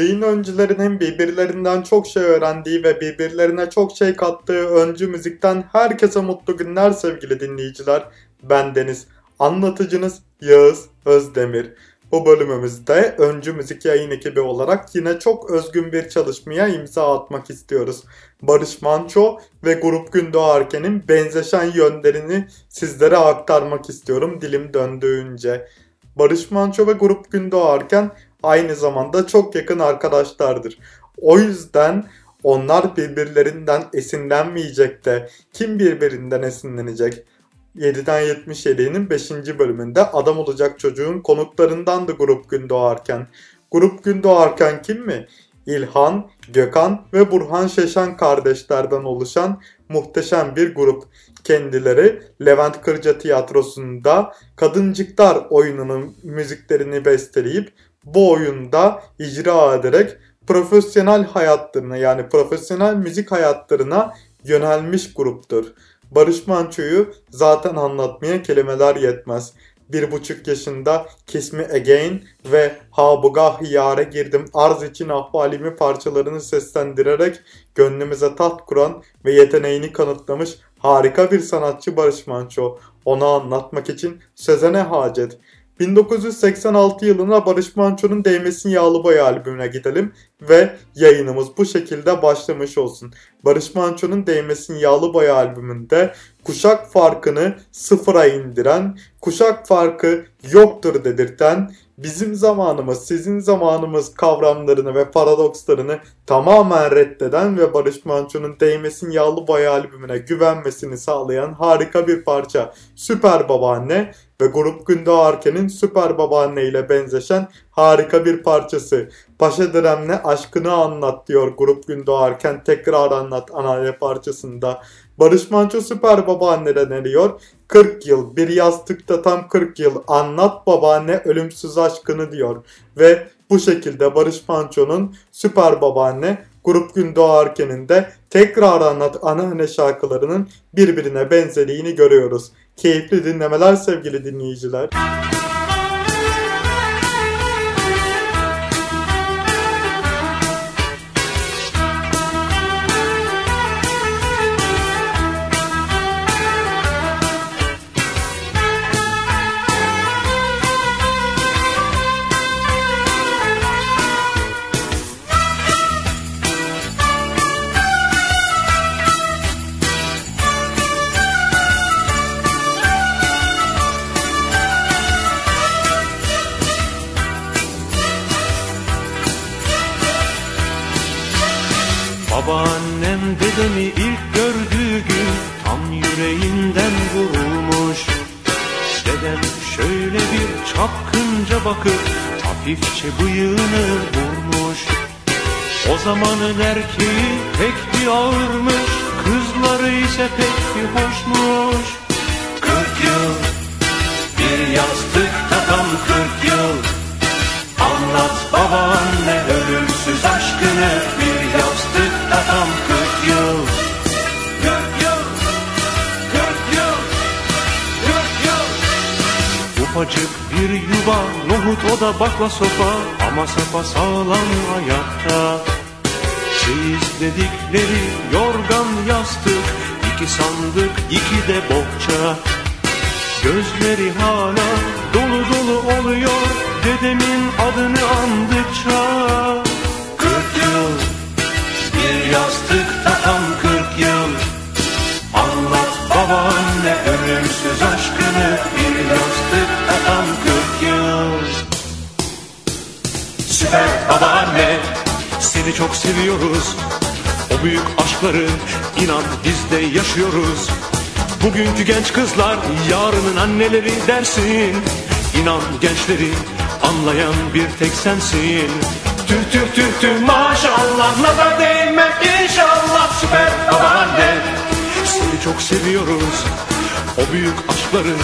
Müziğin öncülerinin birbirlerinden çok şey öğrendiği ve birbirlerine çok şey kattığı öncü müzikten herkese mutlu günler sevgili dinleyiciler. Ben Deniz. Anlatıcınız Yağız Özdemir. Bu bölümümüzde öncü müzik yayın ekibi olarak yine çok özgün bir çalışmaya imza atmak istiyoruz. Barış Manço ve Grup Gündoğarken'in benzeşen yönlerini sizlere aktarmak istiyorum dilim döndüğünce. Barış Manço ve Grup Gündoğarken aynı zamanda çok yakın arkadaşlardır. O yüzden onlar birbirlerinden esinlenmeyecek de kim birbirinden esinlenecek? 7'den 77'nin 5. bölümünde adam olacak çocuğun konuklarından da Grup Gün Doğarken. Grup Gün Doğarken kim mi? İlhan, Gökhan ve Burhan Şeşen kardeşlerden oluşan muhteşem bir grup. Kendileri Levent Kırca Tiyatrosu'nda Kadıncıklar oyununun müziklerini besteleyip bu oyunda icra ederek profesyonel hayatlarına yani profesyonel müzik hayatlarına yönelmiş gruptur. Barış Manço'yu zaten anlatmaya kelimeler yetmez. Bir buçuk yaşında Kiss Me Again ve Ha Bugah Yare Girdim Arz için ahvalimi parçalarını seslendirerek gönlümüze taht kuran ve yeteneğini kanıtlamış harika bir sanatçı Barış Manço. Onu anlatmak için söze ne hacet? 1986 yılına Barış Manço'nun Değmesin Yağlı Boy albümüne gidelim ve yayınımız bu şekilde başlamış olsun. Barış Manço'nun Değmesin Yağlı Boy albümünde kuşak farkını sıfıra indiren, kuşak farkı yoktur dedirten, bizim zamanımız, sizin zamanımız kavramlarını ve paradokslarını tamamen reddeden ve Barış Manço'nun Değmesin Yağlı Boy albümüne güvenmesini sağlayan harika bir parça. Süper Babaanne ve Grup Günde Arken'in Süper Babaanne ile benzeşen harika bir parçası. Paşa Direm'le aşkını anlat diyor Grup Günde Arken tekrar anlat anane parçasında. Barış Manço Süper Babaanne'de ne diyor? 40 yıl bir yastıkta tam 40 yıl anlat babaanne ölümsüz aşkını diyor. Ve bu şekilde Barış Manço'nun Süper Babaanne Grup Gün Doğarken'in de tekrar anlat anneanne şarkılarının birbirine benzediğini görüyoruz. Keyifli dinlemeler sevgili dinleyiciler. Bakla sopa Ama sapa sağlam ayakta Çeyiz dedikleri yorgan yastık iki sandık iki de bohça. Gözleri hala çok seviyoruz. O büyük aşkları inan biz de yaşıyoruz. Bugünkü genç kızlar yarının anneleri dersin. İnan gençleri anlayan bir tek sensin. Tüh tüh tüh tüh maşallah nazar değmez inşallah süper babaanne Seni çok seviyoruz. O büyük aşkları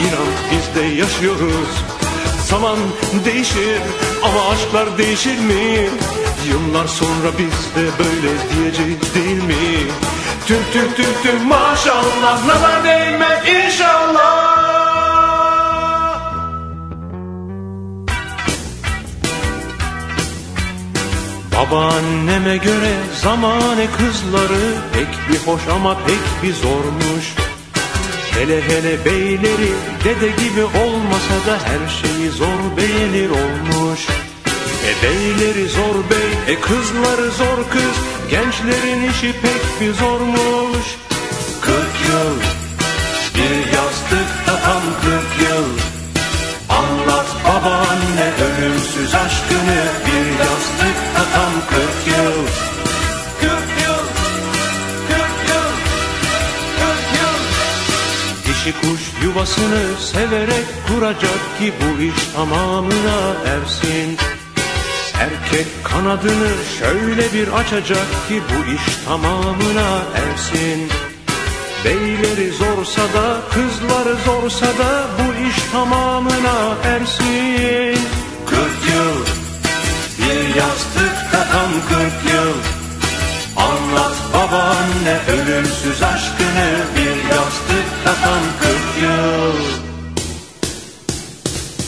inan biz de yaşıyoruz. Zaman değişir ama aşklar değişir mi? Yıllar sonra biz de böyle diyeceğiz değil mi? Tüh tüh tüh tüh maşallah nazar değmez inşallah. Babaanneme göre zamane kızları Pek bir hoş ama pek bir zormuş. Hele hele beyleri dede gibi olmasa da her şeyi zor beğenir olmuş E beyleri zor bey, e kızları zor kız. Gençlerin işi pek bir zormuş. Kırk yıl, bir yastıkta tam kırk yıl. Anlat babaanne ölümsüz aşkını Bir yastıkta tam kırk yıl. Kırk yıl, kırk yıl, kırk yıl. Dişi kuş yuvasını severek kuracak ki bu iş tamamına ersin Erkek kanadını şöyle bir açacak ki bu iş tamamına ersin. Beyleri zorsa da kızları zorsa da bu iş tamamına ersin. Kırk yıl bir yastıkta tam kırk yıl. Anlat babaanne ölümsüz aşkını bir yastıkta tam kırk yıl.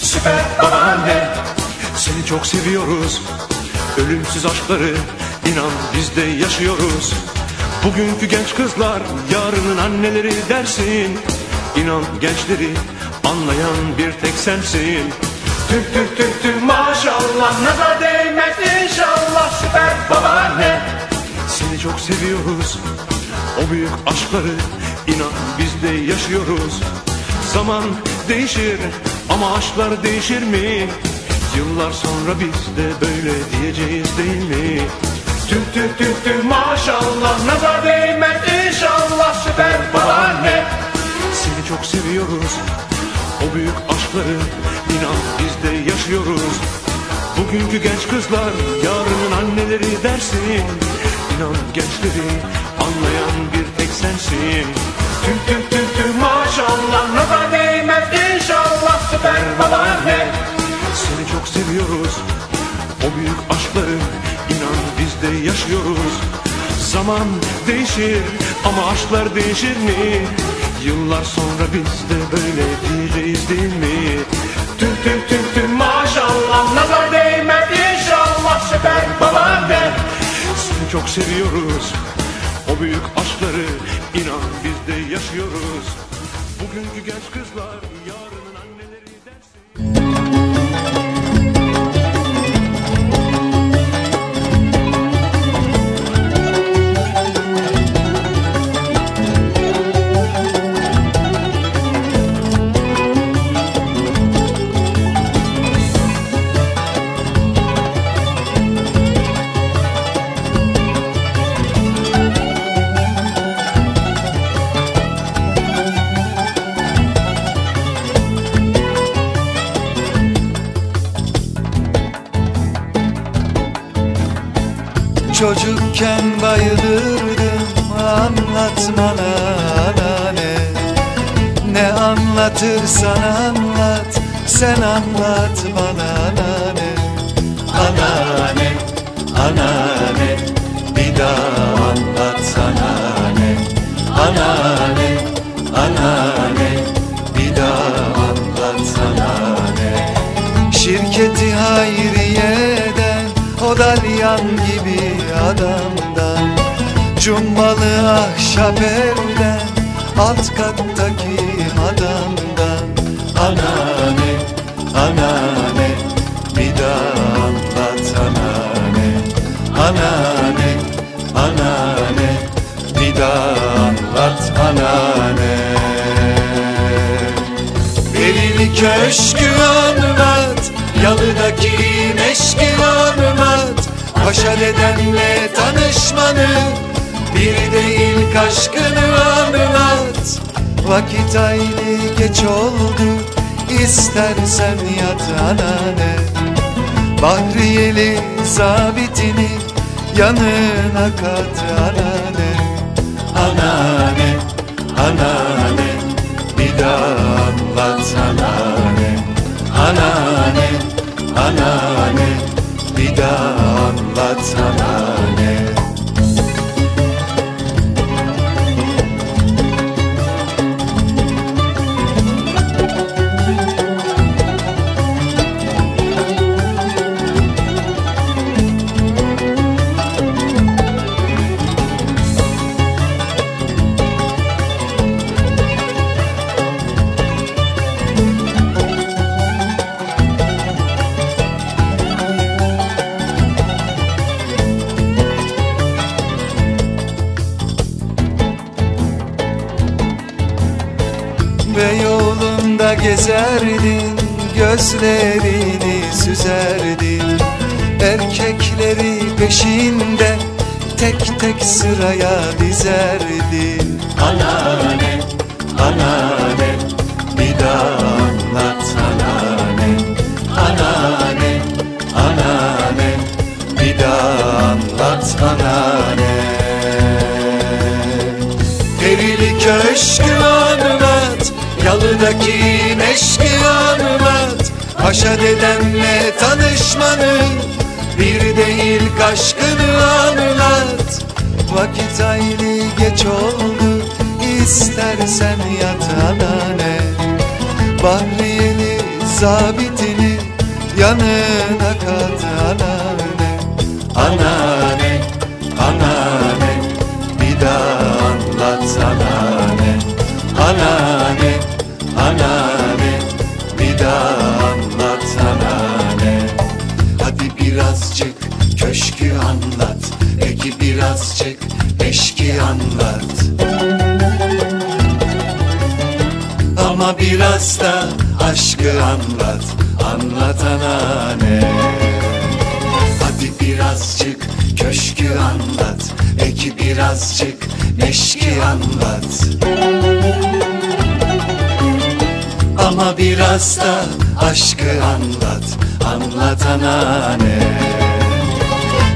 Süper babaanne seni çok seviyoruz. Ölümsüz aşkları inan biz de yaşıyoruz. Bugünkü genç kızlar yarının anneleri dersin. İnan gençleri anlayan bir tek sensin. Tüh tüh tüh tüh maşallah nazar değmez inşallah süper babaanne Seni çok seviyoruz. O büyük aşkları inan biz de yaşıyoruz. Zaman değişir ama aşklar değişir mi? Yıllar sonra biz de böyle diyeceğiz değil mi? Tüh tüh tüh tüh maşallah nazar değmez inşallah süper babaanne Seni çok seviyoruz o büyük aşkları inan biz de yaşıyoruz. Bugünkü genç kızlar yarının anneleri dersin. İnan gençleri anlayan bir tek sensin. Tüh tüh tüh tüh maşallah nazar değmez inşallah süper babaanne seviyoruz. O büyük aşkları inan biz de yaşıyoruz. Zaman değişir ama aşklar değişir mi? Yıllar sonra biz de böyle diyeceğiz değil mi? Tüh tüh tüh tüh maşallah nazar değmez inşallah süper babaanne Seni çok seviyoruz. O büyük aşkları inan biz de yaşıyoruz. Bugünkü genç kızlar yarının anneleri dersin Çocukken bayılırdım. Anlatmana anane Ne? Anlatırsan anlat sen anlat bana anane Anane, anane bir daha anlat anane Anane, anane bir daha anlat anane Şirketi hayriyeden o dalyan gibi adamdan Cumbalı ahşap evden alt kattaki adamdan Anane, anane bir daha anlat anane. Anane, anane bir daha anlat anane. Elini köşkü anlat Yalıdaki meşki anlat Paşa dedenle tanışmanı Bir de ilk aşkını anlat. Vakit hayli geç oldu İstersen yat anane. Bahriyeli zabitini Yanına kat anane. Anane, anane Bir daha anlat anane. Anane, anane Bir daha anlat Tek sıraya dizerdin Anane, anane Bir daha anlat anane. Anane, anane Bir daha anlat anane. Perili köşkü anlat Yalıdaki meşki anlat. Paşa dedemle tanışmanı Bir değil aşkını anlat Vakit hayli geç oldu. İstersen yat anane Bahriyeli zabitini Yanına anlat. Ama biraz da aşkı anlat Anlat anane Hadi birazcık köşkü anlat Peki birazcık meşki anlat. Ama biraz da aşkı anlat Anlat anane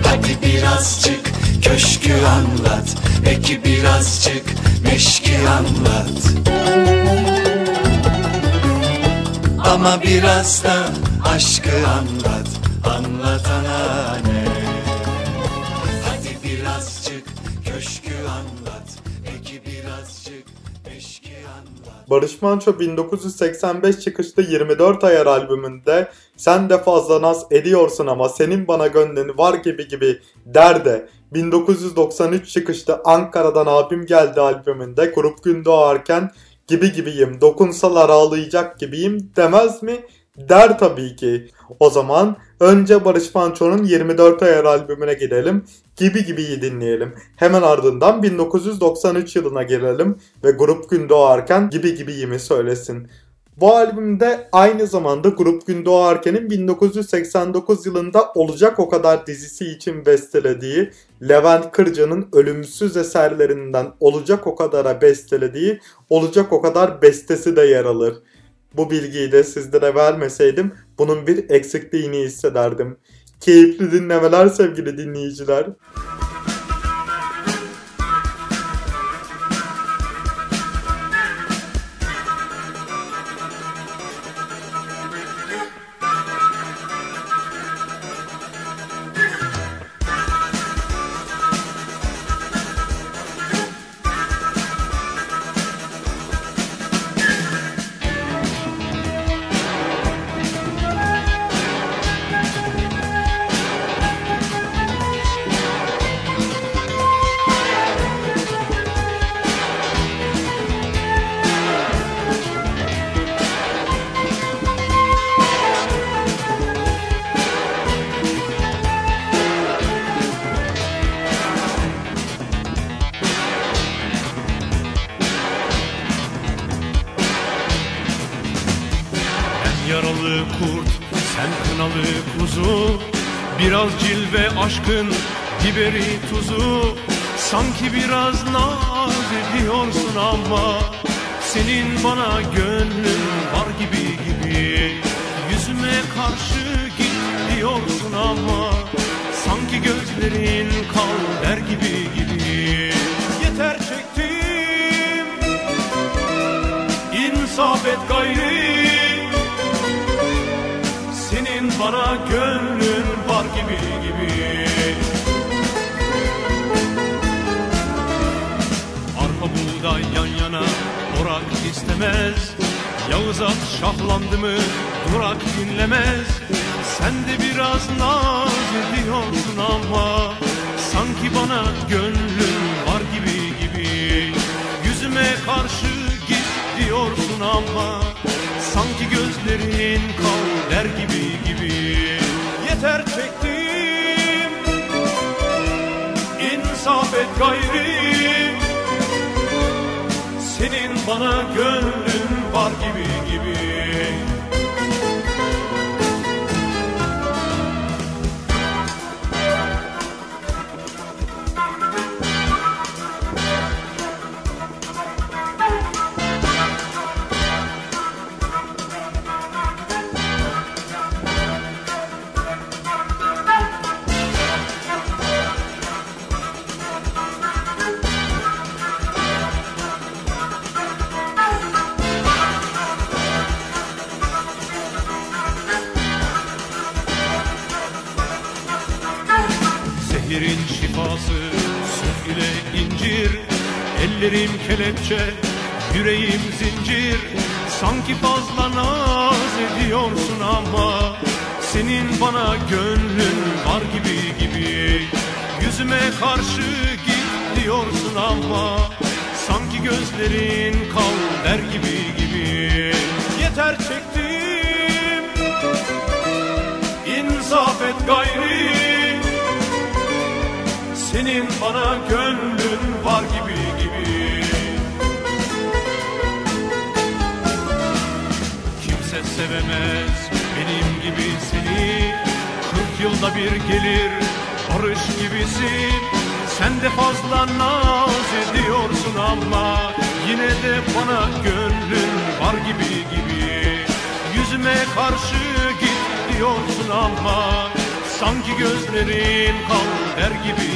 Hadi birazcık köşkü anlat Peki birazcık meşki anlat. Ama biraz da aşkı anlat Anlat anane Hadi birazcık köşkü anlat Peki birazcık meşki anlat. Barış Manço 1985 çıkışlı 24 Ayar albümünde sen de fazla naz ediyorsun ama senin bana gönlün var gibi gibi der de 1993 çıkışlı Ankara'dan abim geldi albümünde grup gün doğarken gibi gibiyim dokunsalar ağlayacak gibiyim demez mi? Der tabii ki. O zaman önce Barış Manço'nun 24 Ayar albümüne gidelim. Gibi gibiyi dinleyelim. Hemen ardından 1993 yılına gelelim ve grup gün doğarken gibi gibiyimi söylesin. Bu albümde aynı zamanda Grup Gün Doğarken'in 1989 yılında Olacak O Kadar dizisi için bestelediği Levent Kırca'nın ölümsüz eserlerinden Olacak O Kadar'a bestelediği Olacak O Kadar bestesi de yer alır. Bu bilgiyi de sizlere vermeseydim bunun bir eksikliğini hissederdim. Keyifli dinlemeler sevgili dinleyiciler. Yaralı kurt, sen kınalı kuzu. Biraz cilve aşkın biberi tuzu. Sanki biraz naz ediyorsun ama Senin bana gönlün var gibi gibi. Yüzüme karşı git diyorsun ama Sanki gözlerin kal der gibi gibi. Yeter çektim İnsaf et gayri Bana gönlün var gibi gibi. Arpa buğday yan yana orak istemez. Yağız at şahlandı mı durak dinlemez. Sen de biraz naz ediyorsun ama Sanki bana gönlün var gibi gibi. Yüzüme karşı git diyorsun ama Sanki gözlerin kavler gibi gibi. Yeter çektim. İnsaf et gayri. Senin bana gönlün var gibi gibi. kelepçe Yüreğim zincir. Sanki fazla naz ediyorsun ama Senin bana gönlün var gibi gibi. Yüzüme karşı git diyorsun ama Sanki gözlerin kal der gibi gibi. Yeter çektim İnsaf et gayri. Senin bana gönlün var gibi sevemez benim gibi seni. Kırk yılda bir gelir barış gibisin. Sen de fazla naz ediyorsun ama Yine de bana gönlün var gibi gibi. Yüzüme karşı git diyorsun ama Sanki gözlerin kal der gibi.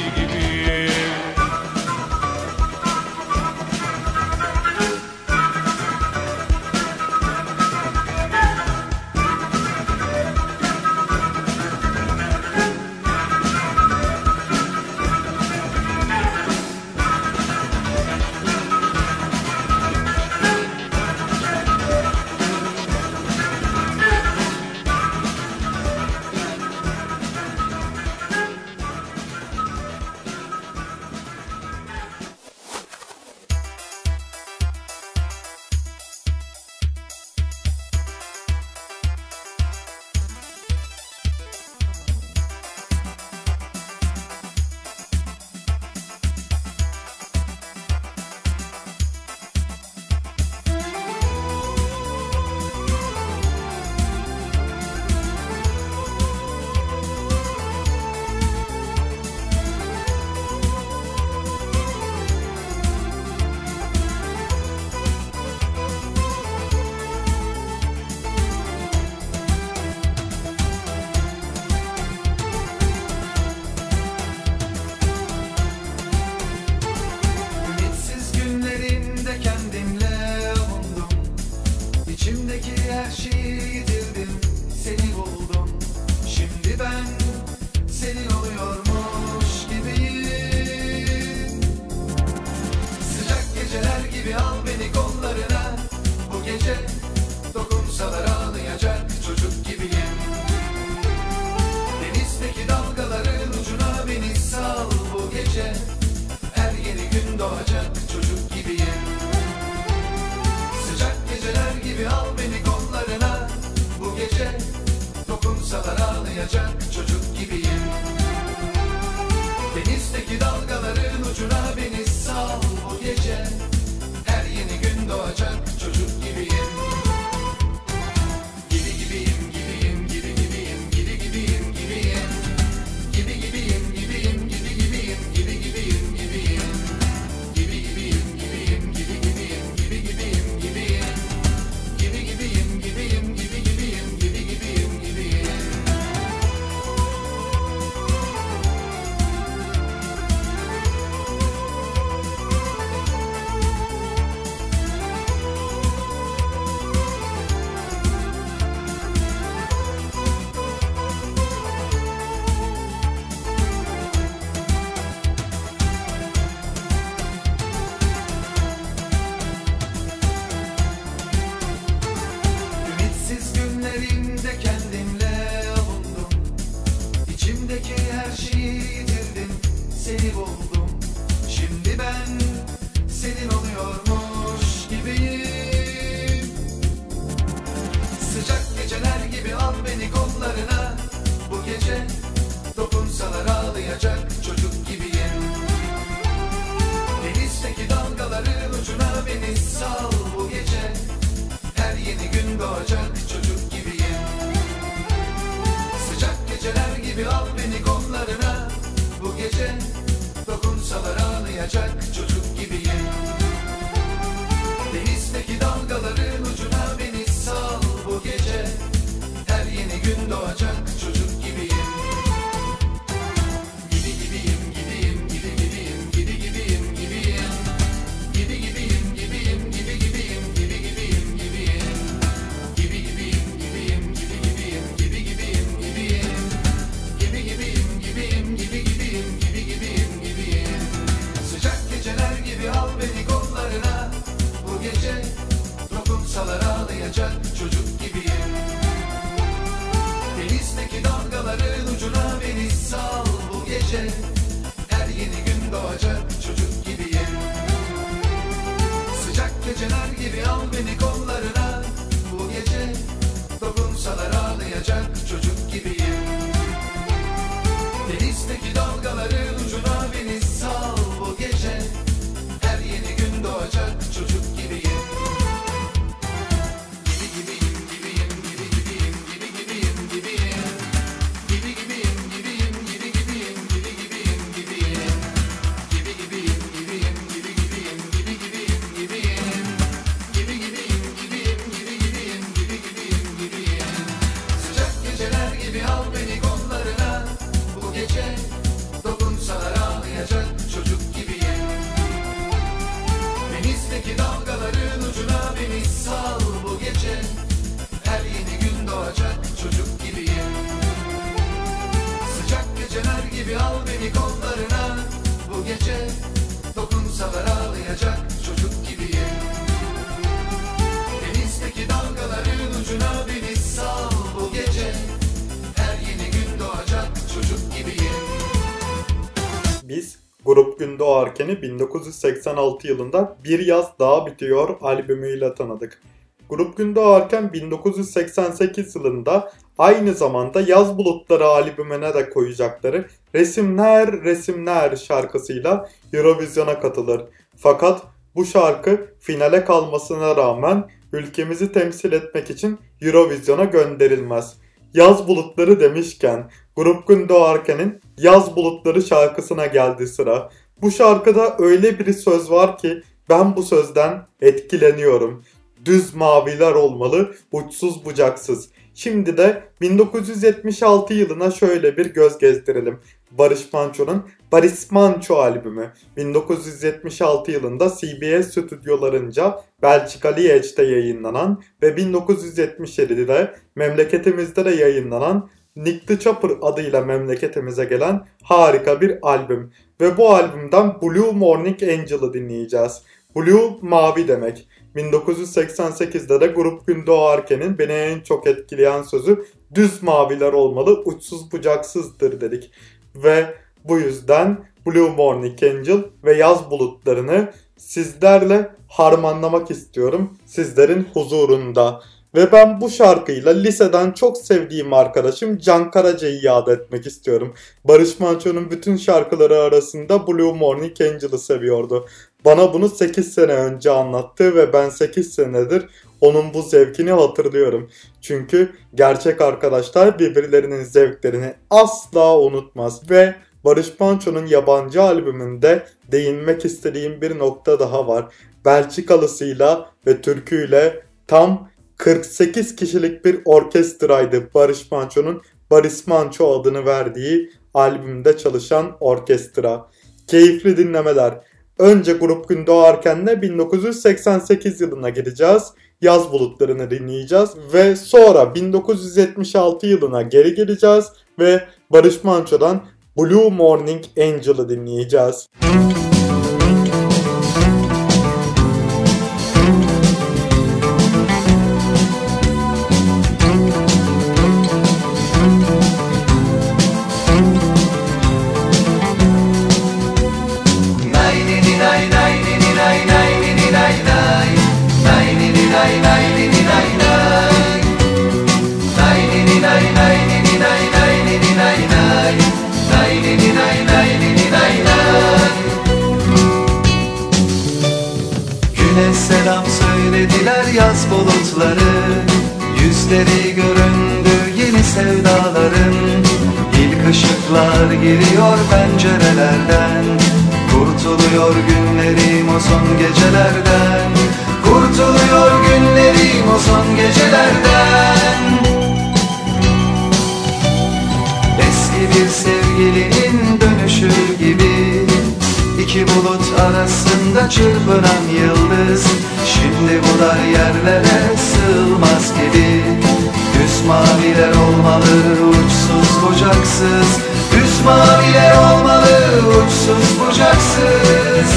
Doğarken'i 1986 yılında Bir Yaz Daha Bitiyor albümüyle tanıdık. Grup Gün Doğarken 1988 yılında aynı zamanda Yaz Bulutları albümüne de koyacakları Resimler Resimler şarkısıyla Eurovision'a katılır. Fakat bu şarkı finale kalmasına rağmen ülkemizi temsil etmek için Eurovision'a gönderilmez. Yaz bulutları demişken Grup Gün Doğarken'in Yaz Bulutları şarkısına geldi sıra. Bu şarkıda öyle bir söz var ki ben bu sözden etkileniyorum. Düz maviler olmalı, uçsuz bucaksız. Şimdi de 1976 yılına şöyle bir göz gezdirelim. Barış Manço'nun Barış Manço albümü 1976 yılında CBS stüdyolarınca Belçika Liège'de yayınlanan ve 1977'de memleketimizde de yayınlanan Nick the Chopper adıyla memleketimize gelen harika bir albüm. Ve bu albümden Blue Morning Angel'ı dinleyeceğiz. Blue mavi demek. 1988'de de Grup Gün Doğarken'in beni en çok etkileyen sözü düz maviler olmalı, uçsuz bucaksızdır dedik. Ve bu yüzden Blue Morning Angel ve yaz bulutlarını sizlerle harmanlamak istiyorum. Sizlerin huzurunda. Ve ben bu şarkıyla liseden çok sevdiğim arkadaşım Can Karaca'yı yad etmek istiyorum. Barış Manço'nun bütün şarkıları arasında Blue Morning Angel'ı seviyordu. Bana bunu 8 sene önce anlattı ve ben 8 senedir onun bu zevkini hatırlıyorum. Çünkü gerçek arkadaşlar birbirlerinin zevklerini asla unutmaz ve Barış Manço'nun yabancı albümünde değinmek istediğim bir nokta daha var. Belçikalısıyla ve türküyle tam 48 kişilik bir orkestraydı Barış Manço'nun Barış Manço adını verdiği albümde çalışan orkestra. Keyifli dinlemeler. Önce grup gün doğarken de 1988 yılına gideceğiz. Yaz bulutlarını dinleyeceğiz ve sonra 1976 yılına geri geleceğiz ve Barış Manço'dan Blue Morning Angel'ı dinleyeceğiz. Nay Yüzleri göründü yeni sevdaların. İlk ışıklar giriyor pencerelerden Kurtuluyor günlerim o son gecelerden. Kurtuluyor günlerim o son gecelerden. Eski bir sevgilinin dönüşü gibi İki bulut arasında çırpınan yıldız Şimdi bu dar yerlere sığmaz gibi Düz maviler olmalı uçsuz bucaksız. Düz maviler olmalı uçsuz bucaksız.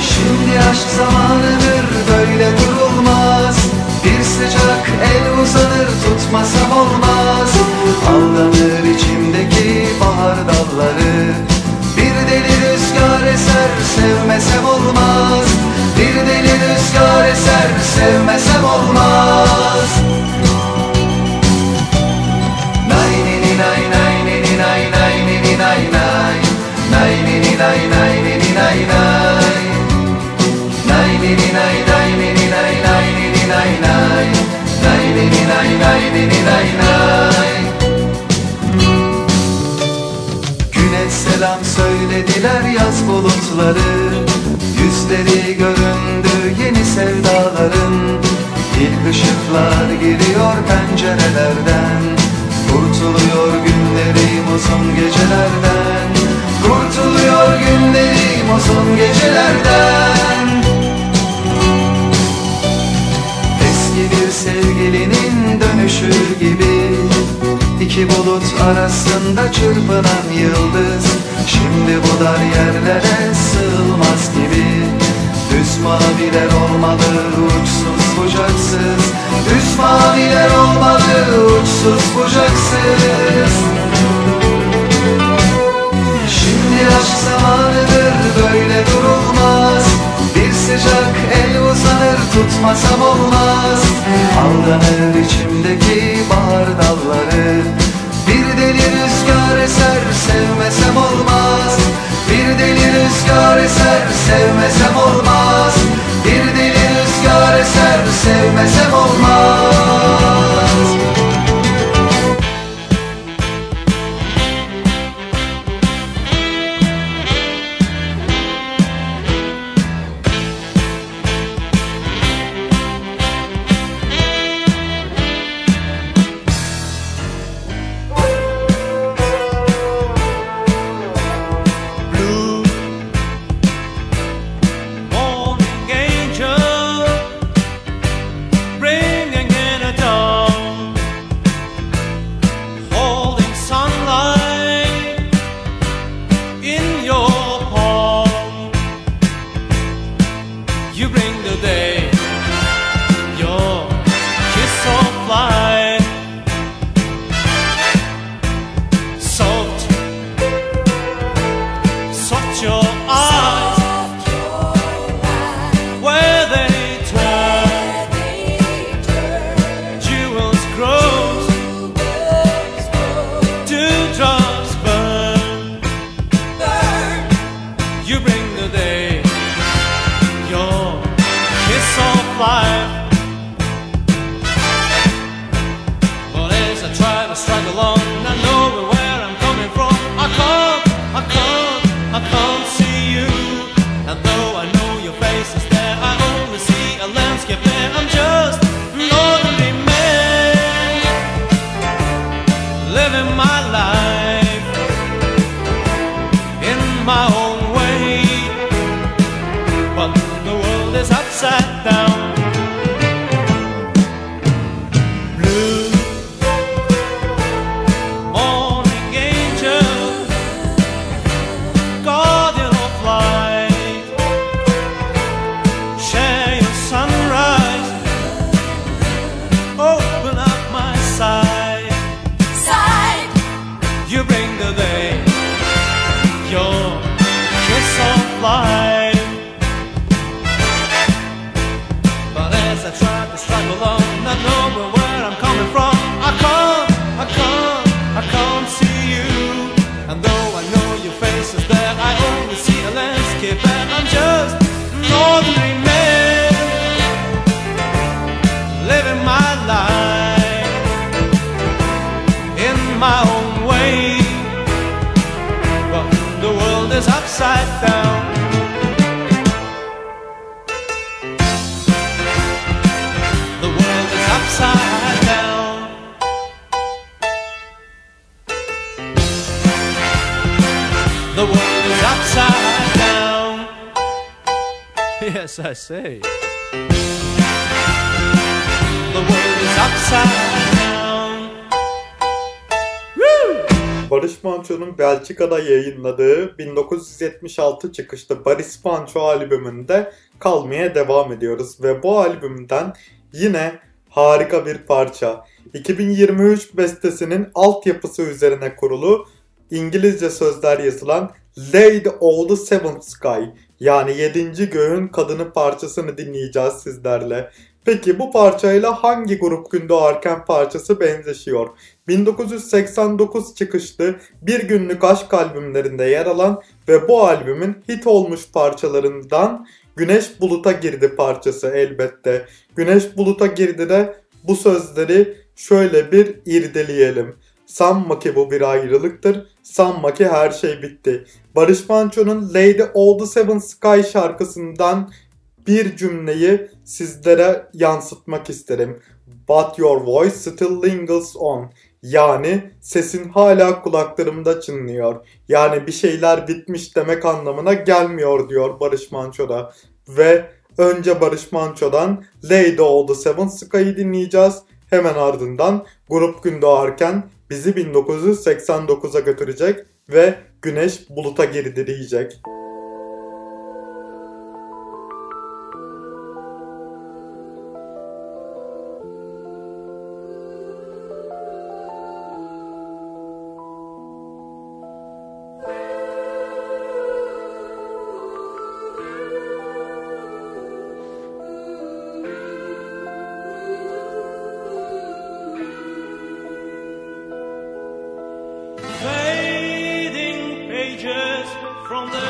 Şimdi aşk zamanıdır böyle durulmaz. Bir sıcak el uzanır tutmasam olmaz. Aldanır içimdeki bahar dalları. Bir deli rüzgar eser sevmesem olmaz. Bir deli rüzgar eser sevmesem olmaz Nay ni ni nay nay ni ni nay nay ni ni nay nay Nay ni ni nay nay ni ni nay nay Nay ni ni nay nay ni ni nay nay ni ni nay nay Nay ni ni nay nay ni ni nay nay Güneş selam söylediler yaz bulutları ışıklar giriyor pencerelerden Kurtuluyor günlerim uzun gecelerden. Kurtuluyor günlerim uzun gecelerden. Eski bir sevgilinin dönüşü gibi İki bulut arasında çırpınan yıldız Şimdi bu dar yerlere sığılmaz gibi Düz maviler olmalı uçsuz bucaksız. Düz maviler olmalı uçsuz bucaksız. Şimdi aşk zamanıdır böyle durulmaz. Bir sıcak el uzanır tutmasam olmaz. Aldanır içimdeki bahar dalları. Bir deli rüzgar eser sevmesem olmaz. Bir deli rüzgar eser sevmesem olmaz sevmesem olmaz I say. The world is upside down. Woo! Barış Manço'nun Belçika'da yayınladığı 1976 çıkışlı Barış Manço albümünde kalmaya devam ediyoruz. Ve bu albümden yine harika bir parça. 2023 bestesinin altyapısı üzerine kurulu İngilizce sözler yazılan Lady of the Seventh Sky yani 7. göğün kadını parçasını dinleyeceğiz sizlerle. Peki bu parçayla hangi grup gün doğarken parçası benzeşiyor? 1989 çıkışlı bir günlük aşk albümlerinde yer alan ve bu albümün hit olmuş parçalarından Güneş Bulut'a girdi parçası elbette. Güneş Bulut'a girdi de bu sözleri şöyle bir irdeleyelim. Sanma ki bu bir ayrılıktır, sanma ki her şey bitti. Barış Manço'nun Lady of the Seven Sky şarkısından bir cümleyi sizlere yansıtmak isterim. But your voice still lingers on. Yani sesin hala kulaklarımda çınlıyor. Yani bir şeyler bitmiş demek anlamına gelmiyor diyor Barış Manço'da. Ve önce Barış Manço'dan Lady of the Seven Sky'ı dinleyeceğiz. Hemen ardından Grup Gün Doğarken bizi 1989'a götürecek ve Güneş Bulut'a girdi diyecek.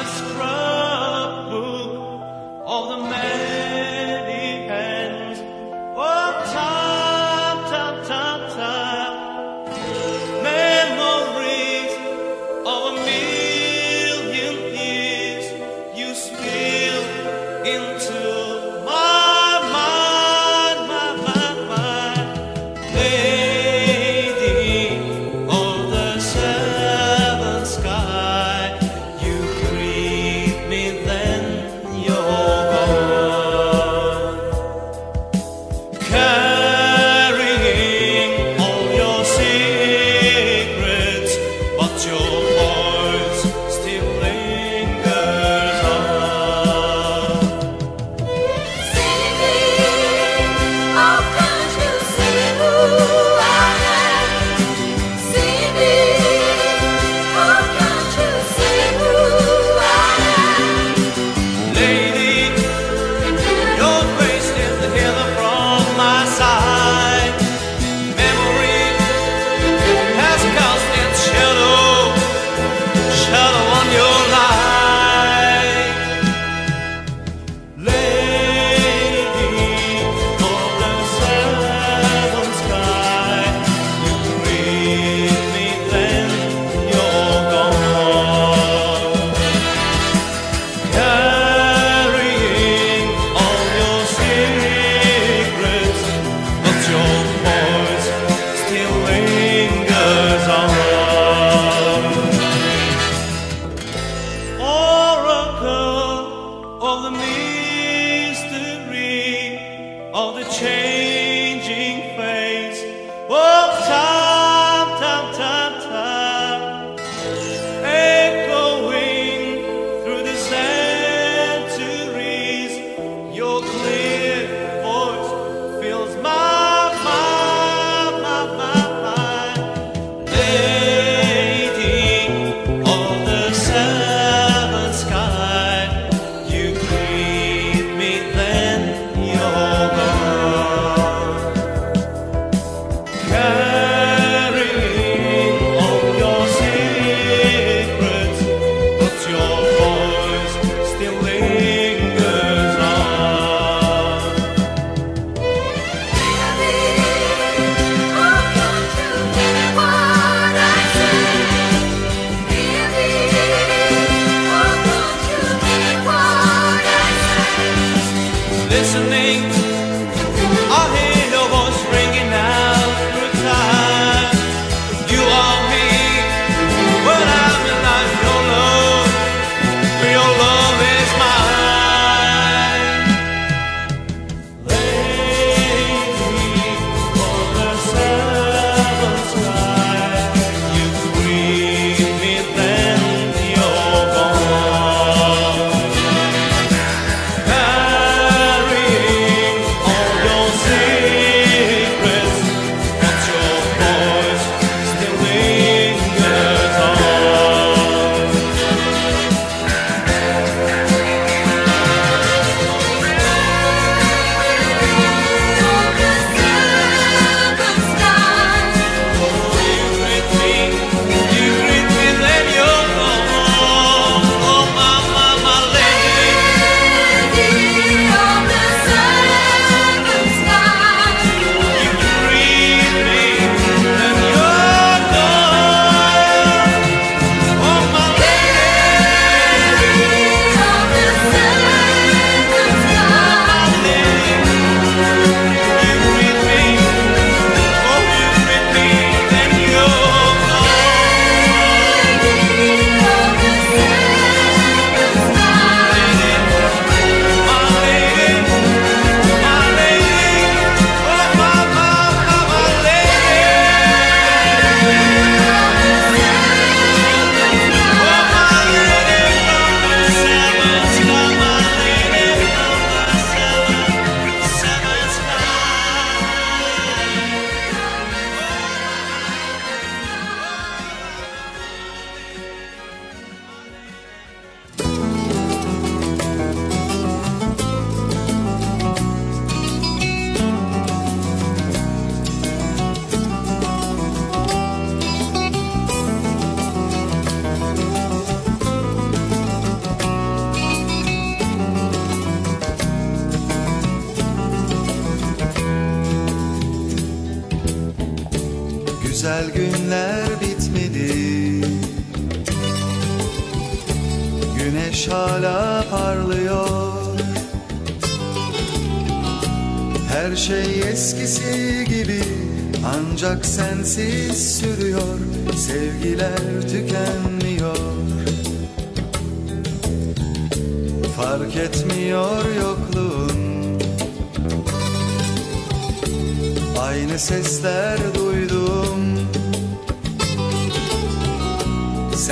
cross.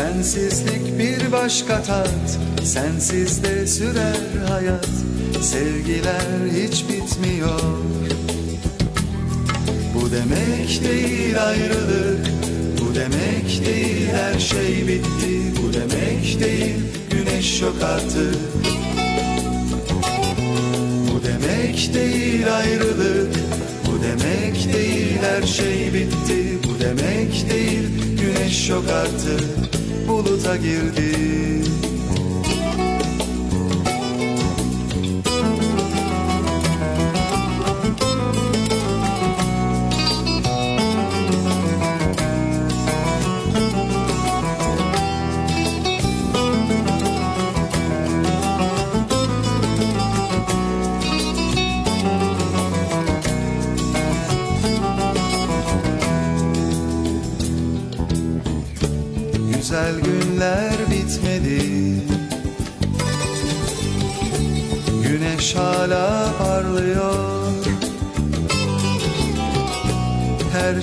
Sensizlik bir başka tat Sensiz de sürer hayat. Sevgiler hiç bitmiyor. Bu demek değil ayrılık Bu demek değil her şey bitti. Bu demek değil güneş yok artık. Bu demek değil ayrılık Bu demek değil her şey bitti. Bu demek değil güneş yok artık Buluta girdi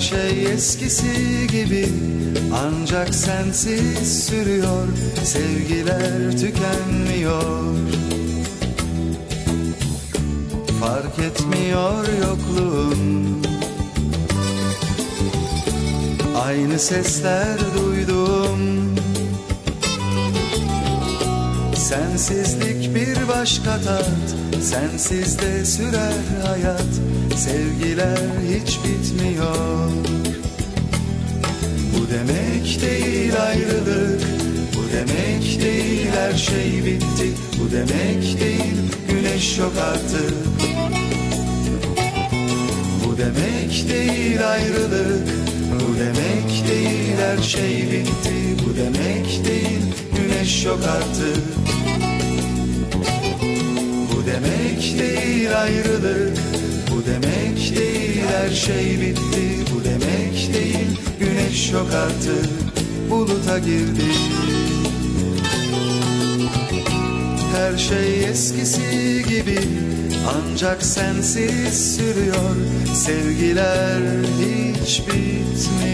şey eskisi gibi Ancak sensiz sürüyor Sevgiler tükenmiyor. Fark etmiyor yokluğun Aynı sesler duydum. Sensizlik bir başka tat Sensiz de sürer hayat Sevgiler hiç bitmiyor. Bu demek değil ayrılık Bu demek değil her şey bitti Bu demek değil güneş yok artık. Bu demek değil ayrılık Bu demek değil her şey bitti Bu demek değil güneş yok artık. Bu demek değil ayrılık demek değil her şey bitti. Bu demek değil güneş yok artık Buluta girdi. Her şey eskisi gibi ancak sensiz sürüyor. Sevgiler hiç bitmiyor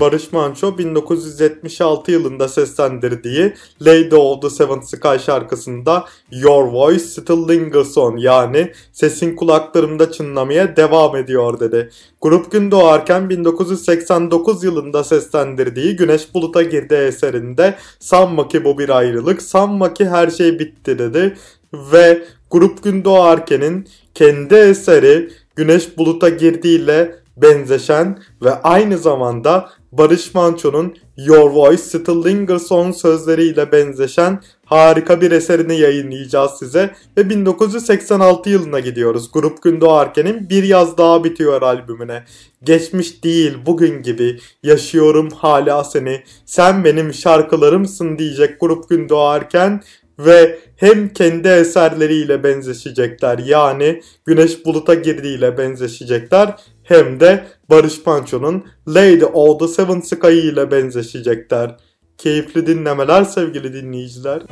Barış Manço 1976 yılında seslendirdiği Lady of the Seven Sky şarkısında Your Voice Still Lingers On yani sesin kulaklarımda çınlamaya devam ediyor dedi. Grup gün doğarken 1989 yılında seslendirdiği Güneş Bulut'a girdi eserinde sanma ki bu bir ayrılık, sanma ki her şey bitti dedi. Ve Grup gün doğarkenin kendi eseri Güneş Bulut'a girdiğiyle benzeşen ve aynı zamanda Barış Manço'nun Your Voice Still Lingers On sözleriyle benzeşen harika bir eserini yayınlayacağız size ve 1986 yılına gidiyoruz. Grup Gün Doğarken'in Bir Yaz Daha Bitiyor albümüne. Geçmiş değil bugün gibi yaşıyorum hala seni sen benim şarkılarımsın diyecek Grup Gün Doğarken ve hem kendi eserleriyle benzeşecekler yani Güneş Bulut'a girdiğiyle benzeşecekler hem de Barış Manço'nun Lady of the Seven Sky ile benzeşecekler. Keyifli dinlemeler sevgili dinleyiciler.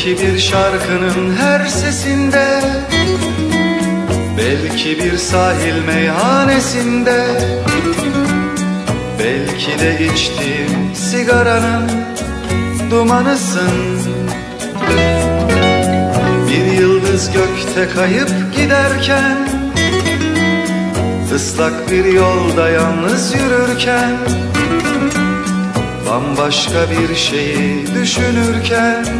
Belki bir şarkının her sesinde Belki bir sahil meyhanesinde Belki de içtiğim sigaranın dumanısın. Bir yıldız gökte kayıp giderken Islak bir yolda yalnız yürürken Bambaşka bir şeyi düşünürken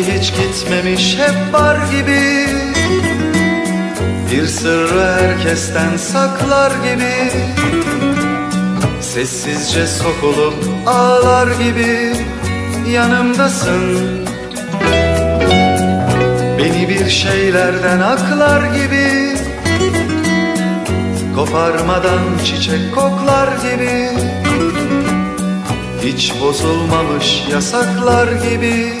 Hiç gitmemiş hep var gibi. Bir sırrı herkesten saklar gibi. Sessizce sokulup ağlar gibi. Yanımdasın. Beni bir şeylerden aklar gibi. Koparmadan çiçek koklar gibi. Hiç bozulmamış yasaklar gibi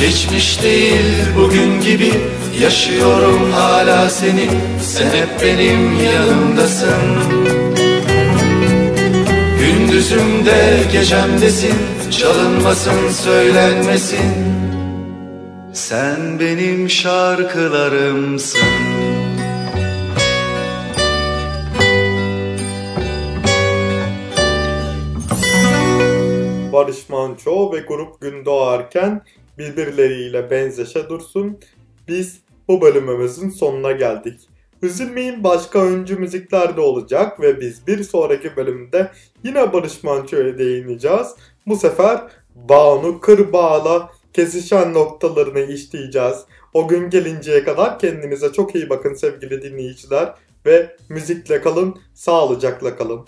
Geçmiş değil bugün gibi. Yaşıyorum hala seni. Sen hep benim yanımdasın. Gündüzümde gecemdesin. Çalınmasın söylenmesin. Sen benim şarkılarımsın. Barış Manço ve grup gün doğarken birbirleriyle benzeşe dursun. Biz bu bölümümüzün sonuna geldik. Üzülmeyin başka öncü müzikler de olacak ve biz bir sonraki bölümde yine Barış Manço'ya değineceğiz. Bu sefer Banu Kırbağ'la kesişen noktalarını işleyeceğiz. O gün gelinceye kadar kendinize çok iyi bakın sevgili dinleyiciler ve müzikle kalın, sağlıcakla kalın.